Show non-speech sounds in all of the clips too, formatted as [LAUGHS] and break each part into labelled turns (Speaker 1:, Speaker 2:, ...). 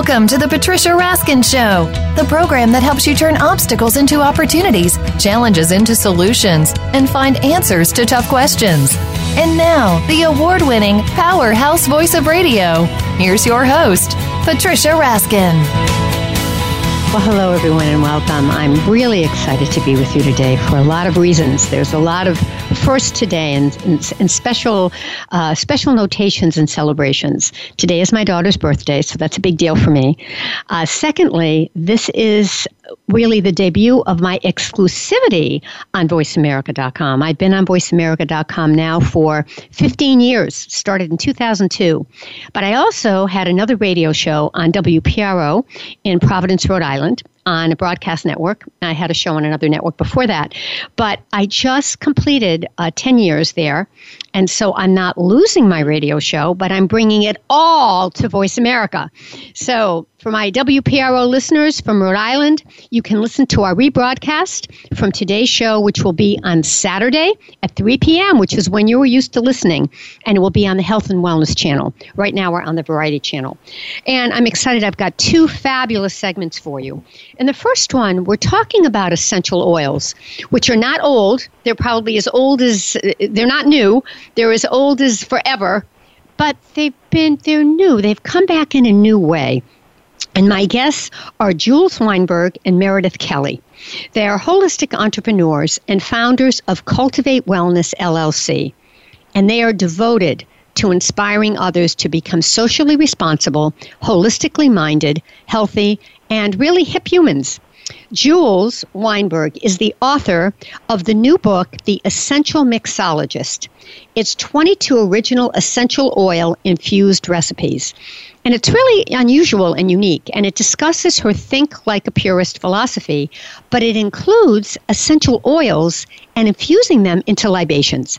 Speaker 1: Welcome to the Patricia Raskin Show, the program that helps you turn obstacles into opportunities, challenges into solutions, and find answers to tough questions. And now, the award winning powerhouse voice of radio. Here's your host, Patricia Raskin.
Speaker 2: Well, hello, everyone, and welcome. I'm really excited to be with you today for a lot of reasons. There's a lot of first today and, and, and special uh, special notations and celebrations. Today is my daughter's birthday, so that's a big deal for me. Uh, secondly, this is really the debut of my exclusivity on VoiceAmerica.com. I've been on VoiceAmerica.com now for 15 years, started in 2002. But I also had another radio show on WPRO in Providence, Rhode Island on a broadcast network. I had a show on another network before that. But I just completed uh, 10 years there. And so I'm not losing my radio show, but I'm bringing it all to Voice America. So for my WPRO listeners from Rhode Island, you can listen to our rebroadcast from today's show, which will be on Saturday at 3 p.m., which is when you were used to listening, and it will be on the Health and Wellness channel. Right now, we're on the Variety channel. And I'm excited. I've got two fabulous segments for you. In the first one, we're talking about essential oils, which are not old. They're probably as old as, they're not new, they're as old as forever, but they've been, they're new. They've come back in a new way. And my guests are Julez Weinberg and Meredith Kelly. They are holistic entrepreneurs and founders of Cultivate Wellness LLC. And they are devoted to inspiring others to become socially responsible, holistically minded, healthy, and really hip humans. Julez Weinberg is the author of the new book, The Essential Mixologist. It's 22 original essential oil infused recipes. And it's really unusual and unique, and it discusses her think like a purist philosophy, but it includes essential oils and infusing them into libations.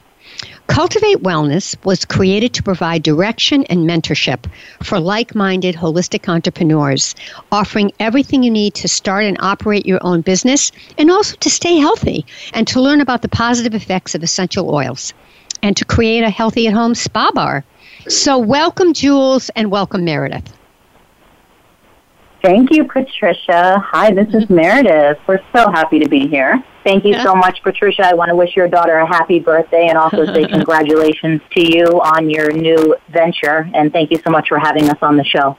Speaker 2: Cultivate Wellness was created to provide direction and mentorship for like minded holistic entrepreneurs, offering everything you need to start and operate your own business and also to stay healthy and to learn about the positive effects of essential oils and to create a healthy at home spa bar. So, welcome, Julez, and welcome, Meredith.
Speaker 3: Thank you, Patricia. Hi, this is mm-hmm. Meredith. We're so happy to be here. Thank you so much, Patricia. I want to wish your daughter a happy birthday and also say [LAUGHS] congratulations to you on your new venture. And thank you so much for having us on the show.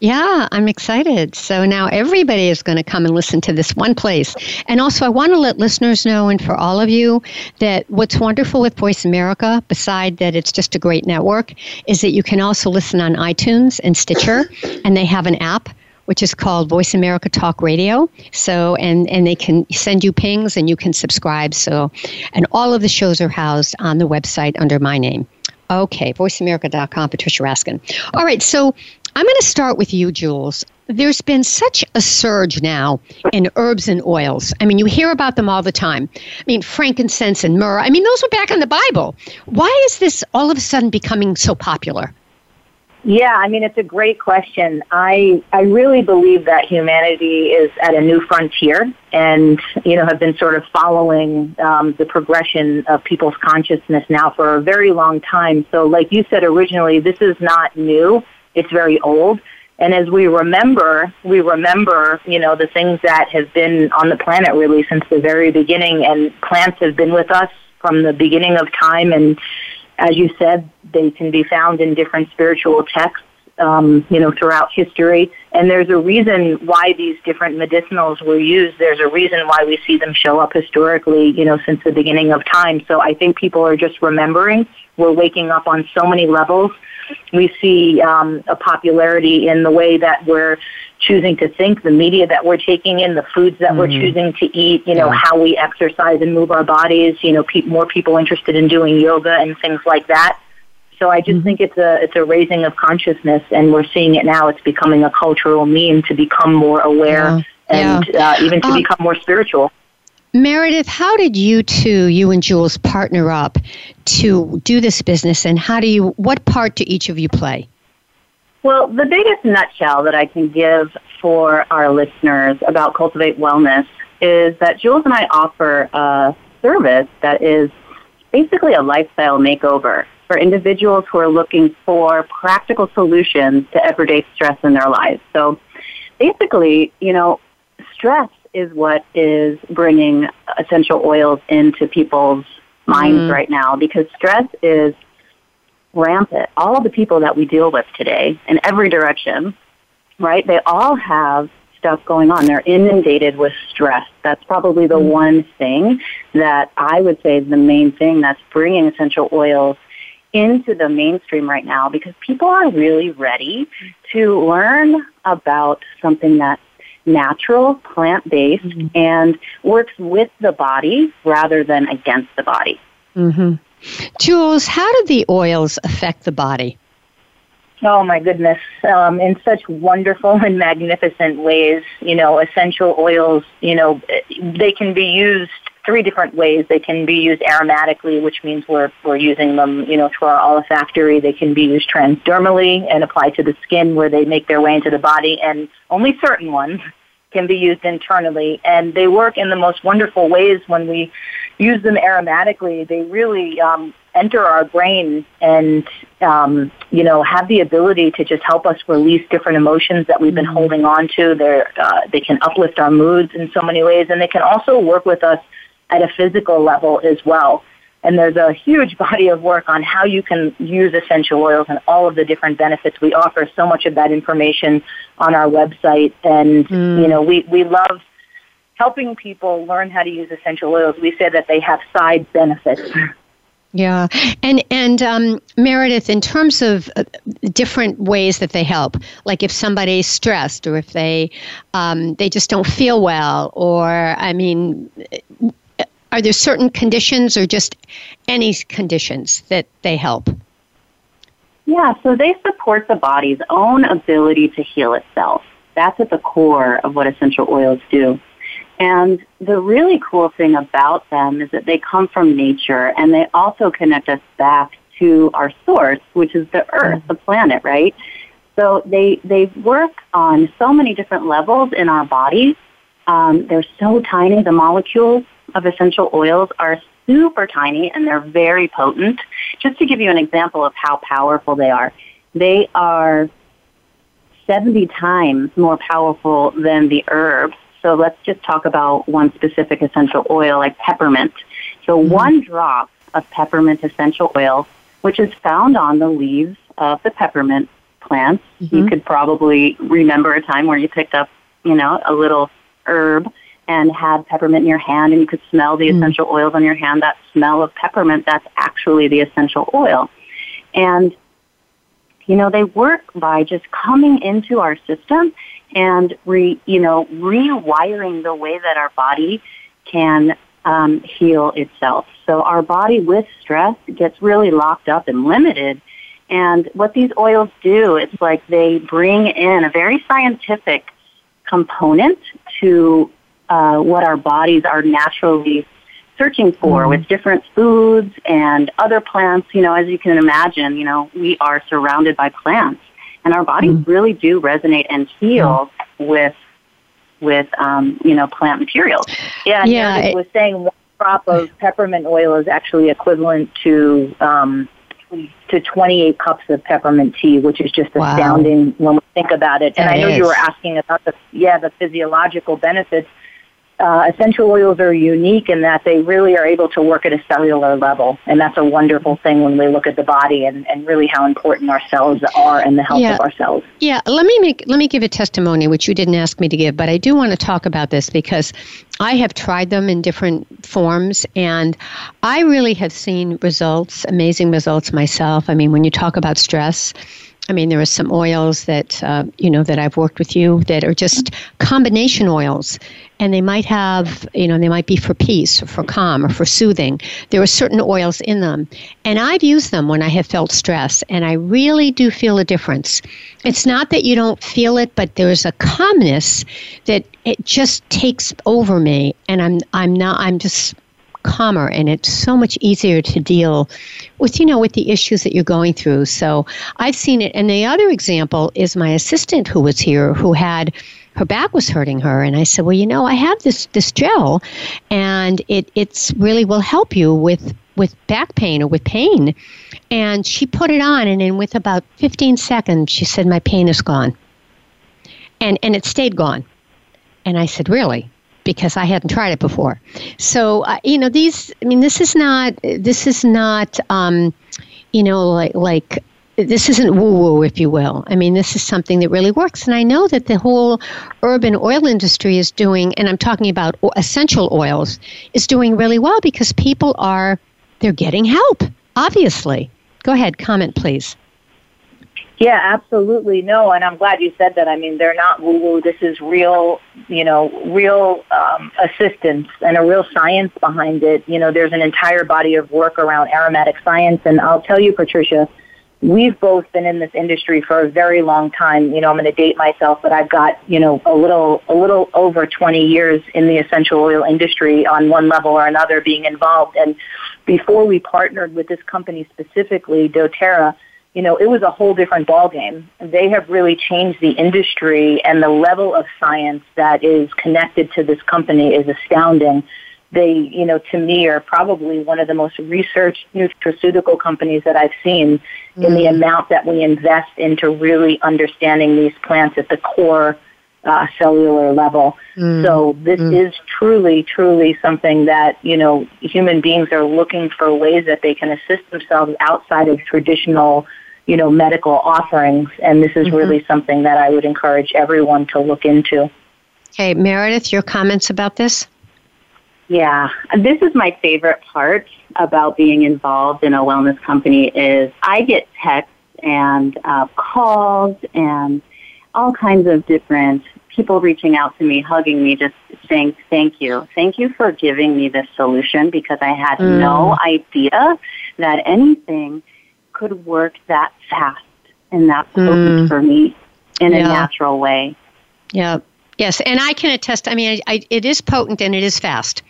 Speaker 2: Yeah, I'm excited. So now everybody is going to come and listen to this one place. And also, I want to let listeners know, and for all of you, that what's wonderful with Voice America, beside that it's just a great network, is that you can also listen on iTunes and Stitcher, [LAUGHS] and they have an app which is called Voice America Talk Radio. So, and, and they can send you pings and you can subscribe. So, and all of the shows are housed on the website under my name. Okay, voiceamerica.com, Patricia Raskin. All right, so I'm going to start with you, Julez. There's been such a surge now in herbs and oils. I mean, you hear about them all the time. I mean, frankincense and myrrh. I mean, those were back in the Bible. Why is this all of a sudden becoming so popular?
Speaker 3: Yeah, I mean it's a great question. I I really believe that humanity is at a new frontier, and you know have been sort of following um, the progression of people's consciousness now for a very long time. So, like you said originally, this is not new. It's very old. And as we remember, we remember, you know, the things that have been on the planet really since the very beginning. And plants have been with us from the beginning of time. And as you said, they can be found in different spiritual texts, um, you know, throughout history. And there's a reason why these different medicinals were used. There's a reason why we see them show up historically, you know, since the beginning of time. So I think people are just remembering. We're waking up on so many levels we see um, a popularity in the way that we're choosing to think, the media that we're taking in, the foods that mm-hmm. we're choosing to eat, you know, yeah. how we exercise and move our bodies, you know, pe- more people interested in doing yoga and things like that. So I just mm-hmm. think it's a it's a raising of consciousness, and we're seeing it now. It's becoming a cultural meme to become more aware yeah. and yeah. Uh, even to uh, become more spiritual.
Speaker 2: Meredith, how did you two, you and Julez, partner up to do this business, and how do you? What part do each of you play?
Speaker 3: Well, the biggest nutshell that I can give for our listeners about Cultivate Wellness is that Julez and I offer a service that is basically a lifestyle makeover.
Speaker 4: For individuals who are looking for practical solutions to everyday stress in their lives. So basically, you know, stress is what is bringing essential oils into people's minds mm. right now because stress is rampant. All of the people that we deal with today in every direction, right, they all have stuff going on. They're inundated with stress. That's probably the mm. one thing that I would say is the main thing that's bringing essential oils into the mainstream right now because people are really ready to learn about something that's natural, plant based, mm-hmm. and works with the body rather than against the body.
Speaker 2: Mm-hmm. Julez, how do the oils affect the body?
Speaker 3: Oh my goodness, um, in such wonderful and magnificent ways. You know, essential oils, you know, they can be used three different ways. They can be used aromatically, which means we're, we're using them, you know, through our olfactory. They can be used transdermally and applied to the skin where they make their way into the body. And only certain ones can be used internally. And they work in the most wonderful ways when we use them aromatically. They really um, enter our brain and, um, you know, have the ability to just help us release different emotions that we've been mm-hmm. holding on to. They're, uh, they can uplift our moods in so many ways. And they can also work with us at a physical level as well. And there's a huge [LAUGHS] body of work on how you can use essential oils and all of the different benefits. We offer so much of that information on our website. And, mm. you know, we, we love helping people learn how to use essential oils. We say that they have side benefits. [LAUGHS]
Speaker 2: Yeah, and and um, Meredith, in terms of uh, different ways that they help, like if somebody's stressed, or if they um, they just don't feel well, or I mean, are there certain conditions or just any conditions that they help?
Speaker 4: Yeah, so they support the body's own ability to heal itself. That's at the core of what essential oils do. And the really cool thing about them is that they come from nature and they also connect us back to our source, which is the earth, the planet, right? So they, they work on so many different levels in our bodies. Um, they're so tiny, the molecules of essential oils are super tiny and they're very potent. Just to give you an example of how powerful they are, they are 70 times more powerful than the herbs. So let's just talk about one specific essential oil like peppermint. So mm-hmm. one drop of peppermint essential oil, which is found on the leaves of the peppermint plants. Mm-hmm. You could probably remember a time where you picked up, you know, a little herb and had peppermint in your hand and you could smell the mm. essential oils on your hand, that smell of peppermint, that's actually the essential oil. And, you know, they work by just coming into our system and re, you know, rewiring the way that our body can um, heal itself. So our body with stress gets really locked up and limited. And what these oils do, it's like they bring in a very scientific component to uh, what our bodies are naturally searching for mm-hmm. with different foods and other plants. You know, as you can imagine, you know, we are surrounded by plants, and our bodies mm-hmm. really do resonate and heal mm-hmm. with with um, you know plant materials.
Speaker 3: Yeah, yeah. It was saying one drop of peppermint oil is actually equivalent to um, to 28 cups of peppermint tea, which is just wow. astounding when we think about it. And I know is. you were asking about the yeah the physiological benefits uh, essential oils are unique in that they really are able to work at a cellular level. And that's a wonderful thing when we look at the body and, and really how important our cells are and the health
Speaker 2: yeah.
Speaker 3: of our cells.
Speaker 2: Yeah, let me make let me give a testimony, which you didn't ask me to give, but I do want to talk about this because I have tried them in different forms and I really have seen results, amazing results myself. I mean, when you talk about stress, I mean, there are some oils that uh, you know that I've worked with you that are just combination oils, and they might have you know they might be for peace or for calm or for soothing. There are certain oils in them, and I've used them when I have felt stress, and I really do feel a difference. It's not that you don't feel it, but there's a calmness that it just takes over me, and I'm I'm not I'm just calmer and it's so much easier to deal with you know with the issues that you're going through so i've seen it and the other example is my assistant who was here who had her back was hurting her and i said well you know i have this this gel and it it's really will help you with with back pain or with pain. And she put it on, and in with about 15 seconds, she said, My pain is gone. And, and it stayed gone. And I said, Really? Because I hadn't tried it before. So, uh, you know, these, I mean, this is not, this is not, um, you know, like, like this isn't woo woo, if you will. I mean, this is something that really works. And I know that the whole urban oil industry is doing, and I'm talking about essential oils, is doing really well because people are, they're getting help, obviously. Go ahead, comment, please.
Speaker 3: Yeah, absolutely. No, and I'm glad you said that. I mean, they're not woo woo. This is real, you know, real um, assistance and a real science behind it. You know, there's an entire body of work around aromatic science. And I'll tell you, Patricia, we've both been in this industry for a very long time. You know, I'm going to date myself, but I've got, you know, a little, a little over 20 years in the essential oil industry on one level or another being involved. And before we partnered with this company specifically, doTERRA, you know, it was a whole different ballgame. They have really changed the industry and the level of science that is connected to this company is astounding they, you know, to me are probably one of the most researched nutraceutical companies that I've seen mm. in the mm. amount that we invest into really understanding these plants at the core uh, cellular level. Mm. So this mm. is truly, truly something that, you know, human beings are looking for ways that they can assist themselves outside of traditional, you know, medical offerings. And this is mm-hmm. really something that I would encourage everyone to look into.
Speaker 2: Okay, Meredith, your comments about this?
Speaker 4: Yeah, this is my favorite part about being involved in a wellness company is I get texts and uh, calls and all kinds of different people reaching out to me, hugging me, just saying thank you. Thank you for giving me this solution because I had mm. no idea that anything could work that fast and that potent mm. for me in yeah. a natural way.
Speaker 2: Yeah. Yes, and I can attest. I mean, I, I, it is potent and it is fast.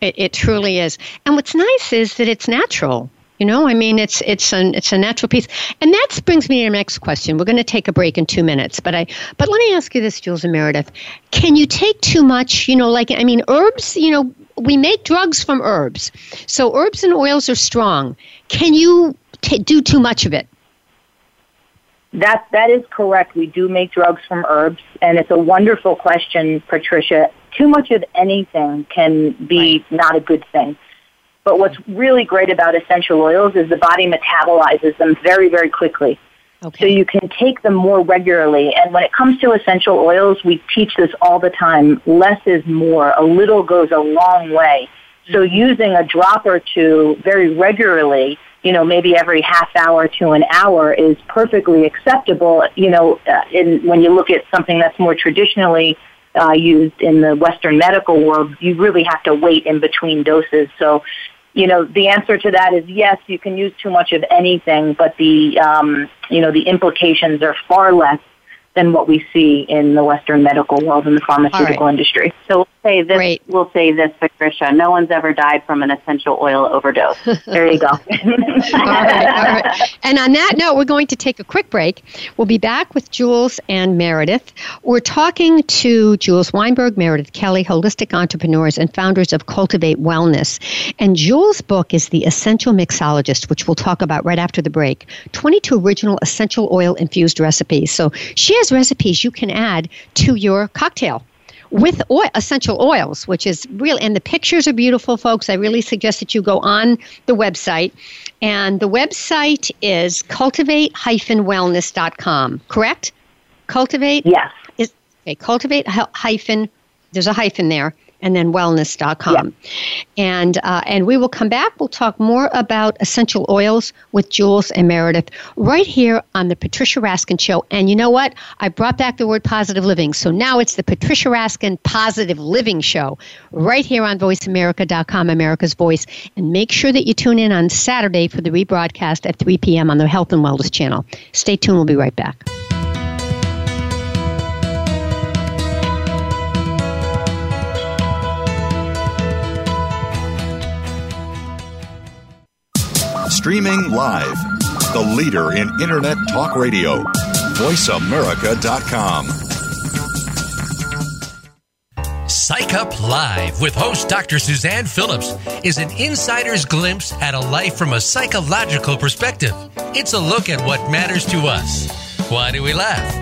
Speaker 2: It, it truly is. And what's nice is that it's natural. You know, I mean, it's it's a it's a natural piece, and that brings me to the next question. We're going to take a break in two minutes, but I but let me ask you this, Julez and Meredith: Can you take too much? You know, like I mean, herbs. You know, we make drugs from herbs, so herbs and oils are strong. Can you t- do too much of it?
Speaker 3: That that is correct. We do make drugs from herbs, and it's a wonderful question, Patricia. Too much of anything can be right. not a good thing. But what's really great about essential oils is the body metabolizes them very, very quickly. Okay. So you can take them more regularly. And when it comes to essential oils, we teach this all the time. Less is more. A little goes a long way. So mm-hmm. using a drop or two very regularly you know, maybe every half hour to an hour is perfectly acceptable, you know, uh, in, when you look at something that's more traditionally uh, used in the Western medical world, you really have to wait in between doses. So, you know, the answer to that is yes, you can use too much of anything, but the, um, you know, the implications are far less than what we see in the Western medical world and the pharmaceutical right. industry.
Speaker 4: So say this. Great. We'll say this, Patricia. No one's ever died from an essential oil overdose. there you go. [LAUGHS] all right,
Speaker 2: all right. And on that note, we're going to take a quick break. We'll be back with Julez and Meredith. We're talking to Julez Weinberg, Meredith Kelly, holistic entrepreneurs and founders of Cultivate Wellness. And Julez' book is The Essential Mixologist, which we'll talk about right after the break. 22 original essential oil infused recipes. So she has recipes you can add to your cocktail with oil, essential oils, which is real. And the pictures are beautiful, folks. I really suggest that you go on the website. And the website is cultivate-wellness.com, correct? Cultivate?
Speaker 3: Yes.
Speaker 2: Is, okay, cultivate hyphen, there's a hyphen there, and then wellness.com. And, uh, and we will come back. We'll talk more about essential oils with Julez and Meredith right here on the Patricia Raskin Show. And you know what? I brought back the word positive living. So now it's the Patricia Raskin Positive Living Show right here on voiceamerica.com, America's Voice. And make sure that you tune in on Saturday for the rebroadcast at 3 p.m. on the Health and Wellness Channel. Stay tuned. We'll be right back.
Speaker 5: Streaming live. The leader in Internet talk radio. VoiceAmerica.com.
Speaker 6: Psych Up Live with host Dr. Suzanne Phillips is an insider's glimpse at a life from a psychological perspective. It's a look at what matters to us. Why do we laugh?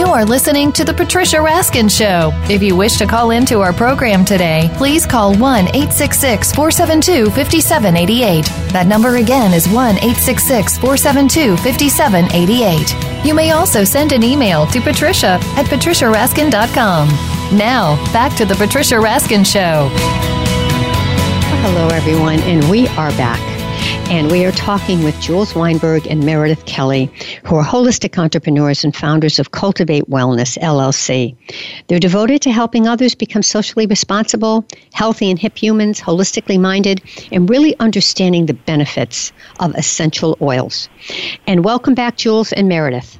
Speaker 1: You are listening to The Patricia Raskin Show. If you wish to call into our program today, please call 1 866 472 5788. That number again is 1 866 472 5788. You may also send an email to patricia at patriciaraskin.com. Now, back to The Patricia Raskin Show.
Speaker 2: Hello, everyone, and we are back. And we are talking with Julez Weinberg and Meredith Kelly, who are holistic entrepreneurs and founders of Cultivate Wellness, LLC. They're devoted to helping others become socially responsible, healthy and hip humans, holistically minded, and really understanding the benefits of essential oils. And welcome back, Julez and Meredith.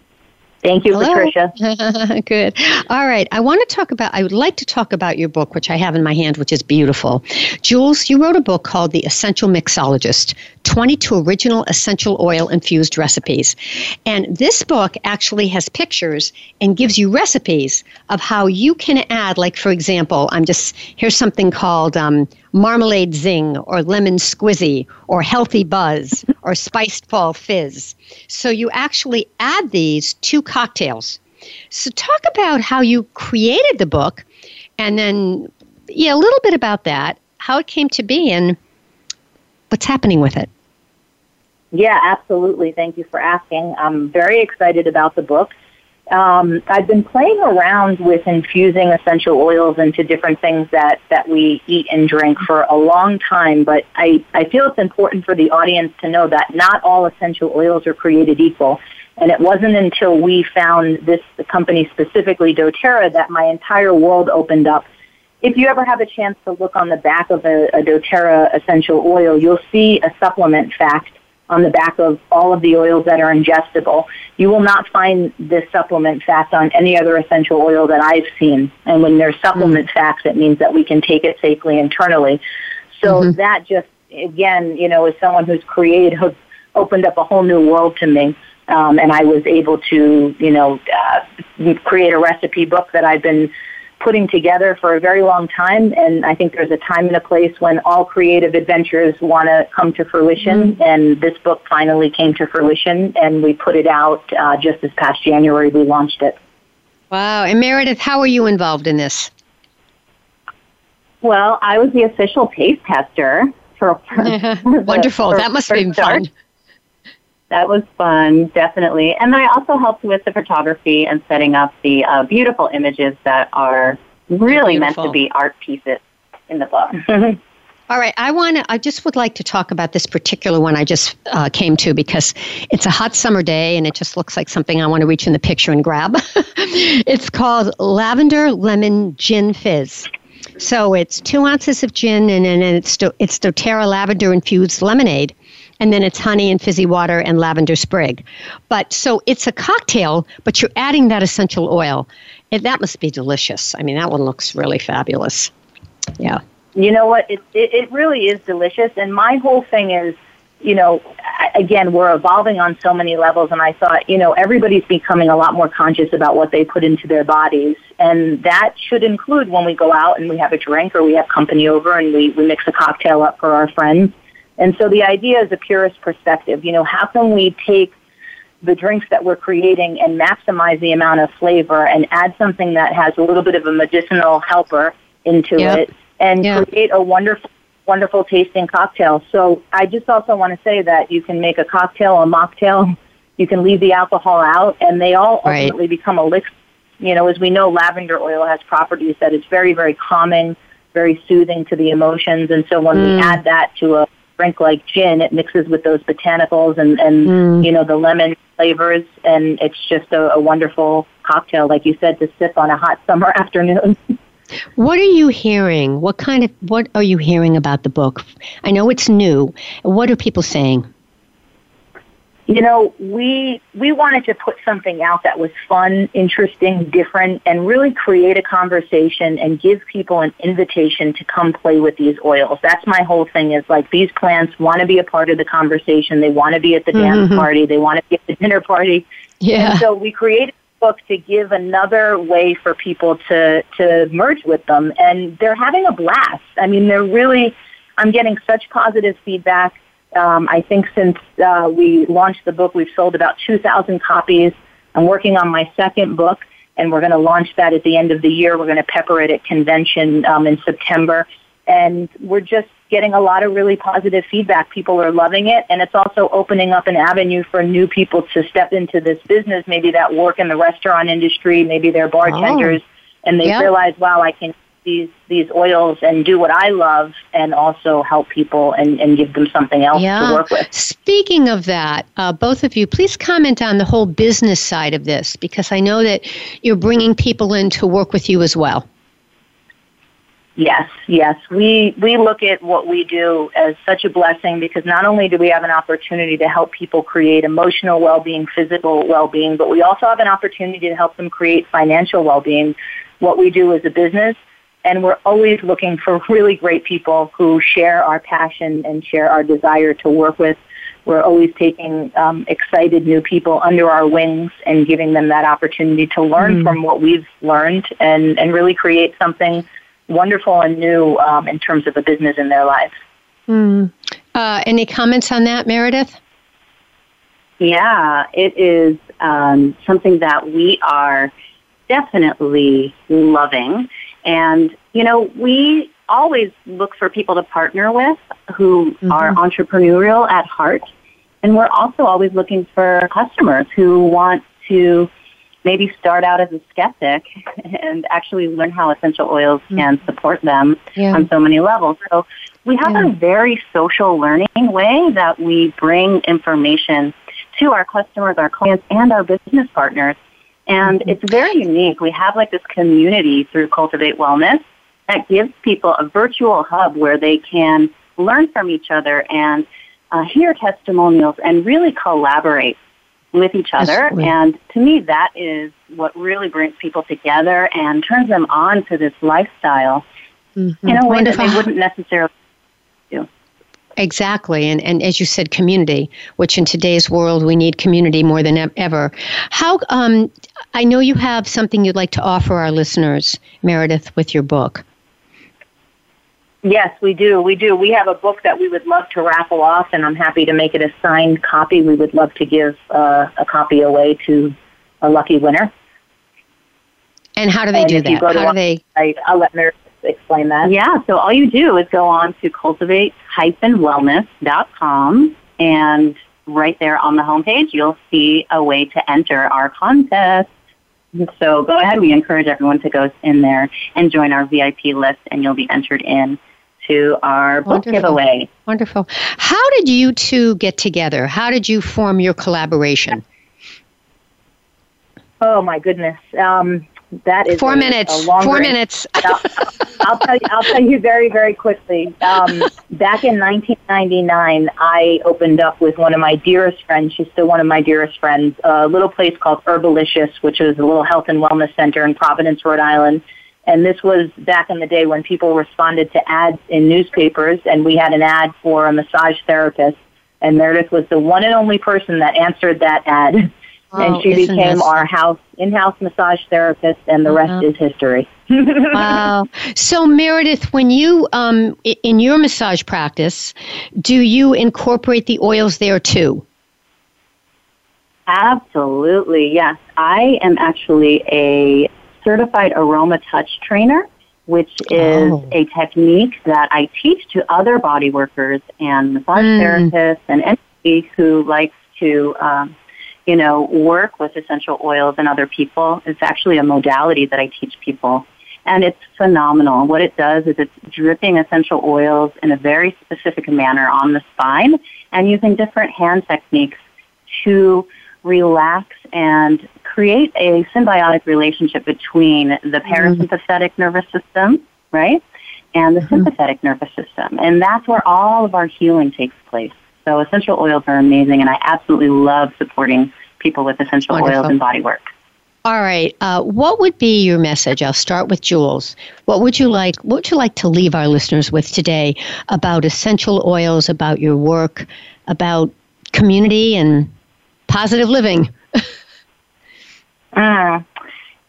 Speaker 3: Thank you,
Speaker 2: Hello.
Speaker 3: Patricia. [LAUGHS]
Speaker 2: Good. All right. I want to talk about, I would like to talk about your book, which I have in my hand, which is beautiful. Julez, you wrote a book called The Essential Mixologist 22 Original Essential Oil Infused Recipes. And this book actually has pictures and gives you recipes of how you can add, like, for example, I'm just, here's something called um, marmalade zing or lemon squizzy or healthy buzz [LAUGHS] or spiced fall fizz. So you actually add these to cocktails. So talk about how you created the book and then yeah, a little bit about that, how it came to be and what's happening with it.
Speaker 3: Yeah, absolutely. Thank you for asking. I'm very excited about the book. Um, I've been playing around with infusing essential oils into different things that, that we eat and drink for a long time, but I, I feel it's important for the audience to know that not all essential oils are created equal. And it wasn't until we found this company, specifically doTERRA, that my entire world opened up. If you ever have a chance to look on the back of a, a doTERRA essential oil, you'll see a supplement fact on the back of all of the oils that are ingestible. You will not find this supplement fact on any other essential oil that I've seen. And when there's supplement mm-hmm. facts, it means that we can take it safely internally. So mm-hmm. that just, again, you know, as someone who's created, has opened up a whole new world to me. Um, and I was able to, you know, uh, create a recipe book that I've been putting together for a very long time. And I think there's a time and a place when all creative adventures want to come to fruition. Mm-hmm. And this book finally came to fruition, and we put it out uh, just this past January. We launched it.
Speaker 2: Wow. And Meredith, how are you involved in this?
Speaker 4: Well, I was the official taste tester for. for [LAUGHS]
Speaker 2: Wonderful. For, that must have been start. fun.
Speaker 4: That was fun, definitely. And I also helped with the photography and setting up the uh, beautiful images that are really beautiful. meant to be art pieces in the book. [LAUGHS]
Speaker 2: All right, I want to. I just would like to talk about this particular one I just uh, came to because it's a hot summer day and it just looks like something I want to reach in the picture and grab. [LAUGHS] it's called Lavender Lemon Gin Fizz. So it's two ounces of gin, and then it's it's doTERRA lavender infused lemonade, and then it's honey and fizzy water and lavender sprig. But so it's a cocktail, but you're adding that essential oil. And that must be delicious. I mean, that one looks really fabulous. Yeah.
Speaker 3: You know what? It, it, it really is delicious. And my whole thing is, you know, again, we're evolving on so many levels. And I thought, you know, everybody's becoming a lot more conscious about what they put into their bodies. And that should include when we go out and we have a drink or we have company over and we, we mix a cocktail up for our friends. And so the idea is a purist perspective. You know, how can we take the drinks that we're creating and maximize the amount of flavor and add something that has a little bit of a medicinal helper into yep. it and yep. create a wonderful wonderful tasting cocktail. So I just also want to say that you can make a cocktail, a mocktail, you can leave the alcohol out and they all right. ultimately become elixir. You know, as we know lavender oil has properties that it's very very calming, very soothing to the emotions and so when mm. we add that to a drink like gin, it mixes with those botanicals and, and mm. you know, the lemon flavors, and it's just a, a wonderful cocktail, like you said, to sip on a hot [LAUGHS] summer afternoon.
Speaker 2: What are you hearing? What kind of what are you hearing about the book? I know it's new. What are people saying?
Speaker 3: You know, we we wanted to put something out that was fun, interesting, different, and really create a conversation and give people an invitation to come play with these oils. That's my whole thing. Is like these plants want to be a part of the conversation. They want to be at the mm-hmm. dance party. They want to be at the dinner party.
Speaker 2: Yeah.
Speaker 3: And so we created a book to give another way for people to to merge with them, and they're having a blast. I mean, they're really. I'm getting such positive feedback um, I think since uh, we launched the book, we've sold about 2,000 copies. I'm working on my second book, and we're going to launch that at the end of the year. We're going to pepper it at convention um, in September. And we're just getting a lot of really positive feedback. People are loving it, and it's also opening up an avenue for new people to step into this business, maybe that work in the restaurant industry, maybe they're bartenders, oh. and they realize, wow, I can these these oils and do what I love and also help people and, and give them something else yeah. to work with.
Speaker 2: Speaking of that, uh, both of you, please comment on the whole business side of this because I know that you're bringing people in to work with you as well.
Speaker 3: Yes, yes. We we look at what we do as such a blessing because not only do we have an opportunity to help people create emotional well-being, physical well-being, but we also have an opportunity to help them create financial well-being. What we do as a business and we're always looking for really great people who share our passion and share our desire to work with. We're always taking um, excited new people under our wings and giving them that opportunity to learn mm from what we've learned and, and really create something wonderful and new um, in terms of a business in their lives.
Speaker 2: Mm. Uh, any comments on that, Meredith?
Speaker 4: Yeah, it is um, something that we are definitely loving. And, you know, we always look for people to partner with who mm-hmm. are entrepreneurial at heart. And we're also always looking for customers who want to maybe start out as a skeptic [LAUGHS] and actually learn how essential oils mm-hmm. can support them yeah. on so many levels. So we have yeah. a very social learning way that we bring information to our customers, our clients, and our business partners and mm-hmm. it's very unique. We have like this community through Cultivate Wellness that gives people a virtual hub where they can learn from each other and uh, hear testimonials and really collaborate with each other. Absolutely. And to me, that is what really brings people together and turns them on to this lifestyle mm-hmm. in a way Wonderful. that they wouldn't necessarily do.
Speaker 2: Exactly. And, and as you said, community, which in today's world we need community more than ever. How, um, I know you have something you'd like to offer our listeners, Meredith, with your book.
Speaker 3: Yes, we do. We do. We have a book that we would love to raffle off, and I'm happy to make it a signed copy. We would love to give uh, a copy away to a lucky winner.
Speaker 2: And how do they
Speaker 3: and
Speaker 2: do that?
Speaker 3: how
Speaker 2: do they?
Speaker 3: I'll let Meredith explain that?
Speaker 4: Yeah, so all you do is go on to cultivate-wellness.com and right there on the homepage, you'll see a way to enter our contest. So go ahead. We encourage everyone to go in there and join our VIP list, and you'll be entered in to our book
Speaker 2: Wonderful.
Speaker 4: giveaway.
Speaker 2: Wonderful. How did you two get together? How did you form your collaboration?
Speaker 3: Oh my goodness. Um, that is
Speaker 2: four
Speaker 3: a,
Speaker 2: minutes.
Speaker 3: A
Speaker 2: four minutes. [LAUGHS]
Speaker 3: I'll tell you. I'll tell you very, very quickly. Um, back in 1999, I opened up with one of my dearest friends. She's still one of my dearest friends. A little place called Herbalicious, which is a little health and wellness center in Providence, Rhode Island. And this was back in the day when people responded to ads in newspapers, and we had an ad for a massage therapist. And Meredith was the one and only person that answered that ad.
Speaker 2: Oh,
Speaker 3: and she became
Speaker 2: this-
Speaker 3: our house in-house massage therapist, and the rest is history. [LAUGHS]
Speaker 2: wow. So, Meredith, when you, um, in your massage practice, do you incorporate the oils there too?
Speaker 4: Absolutely, yes. I am actually a certified aroma touch trainer, which is
Speaker 2: Oh.
Speaker 4: a technique that I teach to other body workers and massage
Speaker 2: Mm.
Speaker 4: therapists and anybody who likes to, um, you know, work with essential oils and other people. It's actually a modality that I teach people. And it's phenomenal. What it does is it's dripping essential oils in a very specific manner on the spine and using different hand techniques to relax and create a symbiotic relationship between the mm-hmm. parasympathetic nervous system, right, and the mm-hmm. sympathetic nervous system. And that's where all of our healing takes place. So essential oils are amazing, and I absolutely love supporting people with essential
Speaker 2: Wonderful.
Speaker 4: oils and body work.
Speaker 2: All right. Uh, what would be your message? I'll start with Julez. What would you like? What would you like to leave our listeners with today about essential oils, about your work, about community and positive living?
Speaker 3: Mm. [LAUGHS]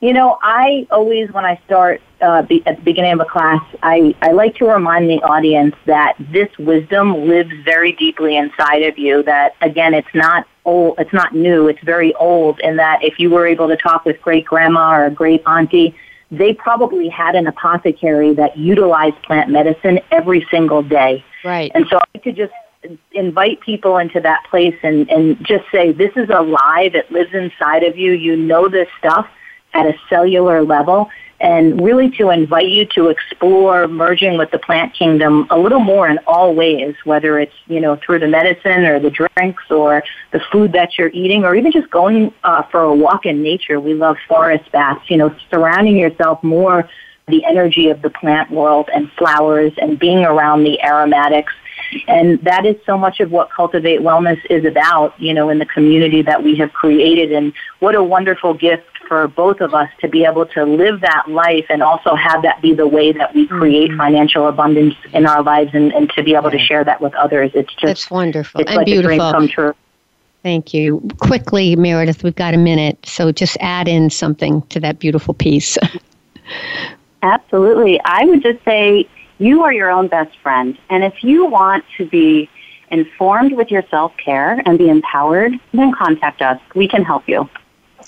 Speaker 3: You know, I always, when I start uh, be, at the beginning of a class, I, I like to remind the audience that this wisdom lives very deeply inside of you. That again, it's not old, it's not new, it's very old. And that if you were able to talk with great grandma or great auntie, they probably had an apothecary that utilized plant medicine every single day.
Speaker 2: Right.
Speaker 3: And so I like to just invite people into that place and, and just say, this is alive. It lives inside of you. You know this stuff at a cellular level. And really to invite you to explore merging with the plant kingdom a little more in all ways, whether it's, you know, through the medicine or the drinks or the food that you're eating or even just going uh, for a walk in nature. We love forest baths, you know, surrounding yourself more the energy of the plant world and flowers and being around the aromatics. And that is so much of what Cultivate Wellness is about, you know, in the community that we have created. And what a wonderful gift for both of us to be able to live that life and also have that be the way that we create mm-hmm. financial abundance in our lives and, and to be able to share that with others. It's just,
Speaker 2: wonderful
Speaker 3: it's
Speaker 2: and
Speaker 3: like a dream
Speaker 2: beautiful.
Speaker 3: come true.
Speaker 2: Thank you. Quickly, Meredith, we've got a minute, so just add in something to that beautiful piece. [LAUGHS]
Speaker 4: Absolutely. I would just say you are your own best friend. And if you want to be informed with your self care and be empowered, then contact us. We can help you.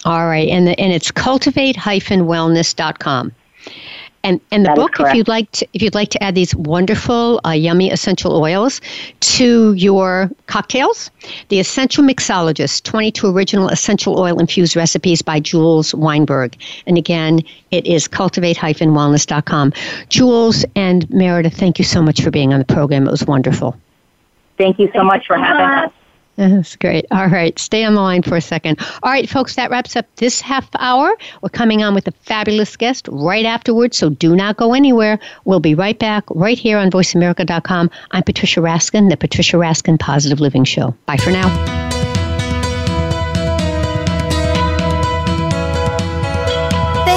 Speaker 2: All right, and the, and it's cultivate-wellness.com. And and the
Speaker 4: That
Speaker 2: book, if you'd like to, if you'd like to add these wonderful, uh, yummy essential oils to your cocktails, the Essential Mixologist: 22 Original Essential Oil Infused Recipes by Julez Weinberg. And again, it is cultivate-wellness.com. Julez and Meredith, thank you so much for being on the program. It was wonderful.
Speaker 3: Thank you so much for having us.
Speaker 2: That's great. All right, stay on the line for a second. All right, folks, that wraps up this half hour. We're coming on with a fabulous guest right afterwards, so do not go anywhere. We'll be right back right here on voiceamerica.com. I'm Patricia Raskin, the Patricia Raskin Positive Living Show. Bye for now.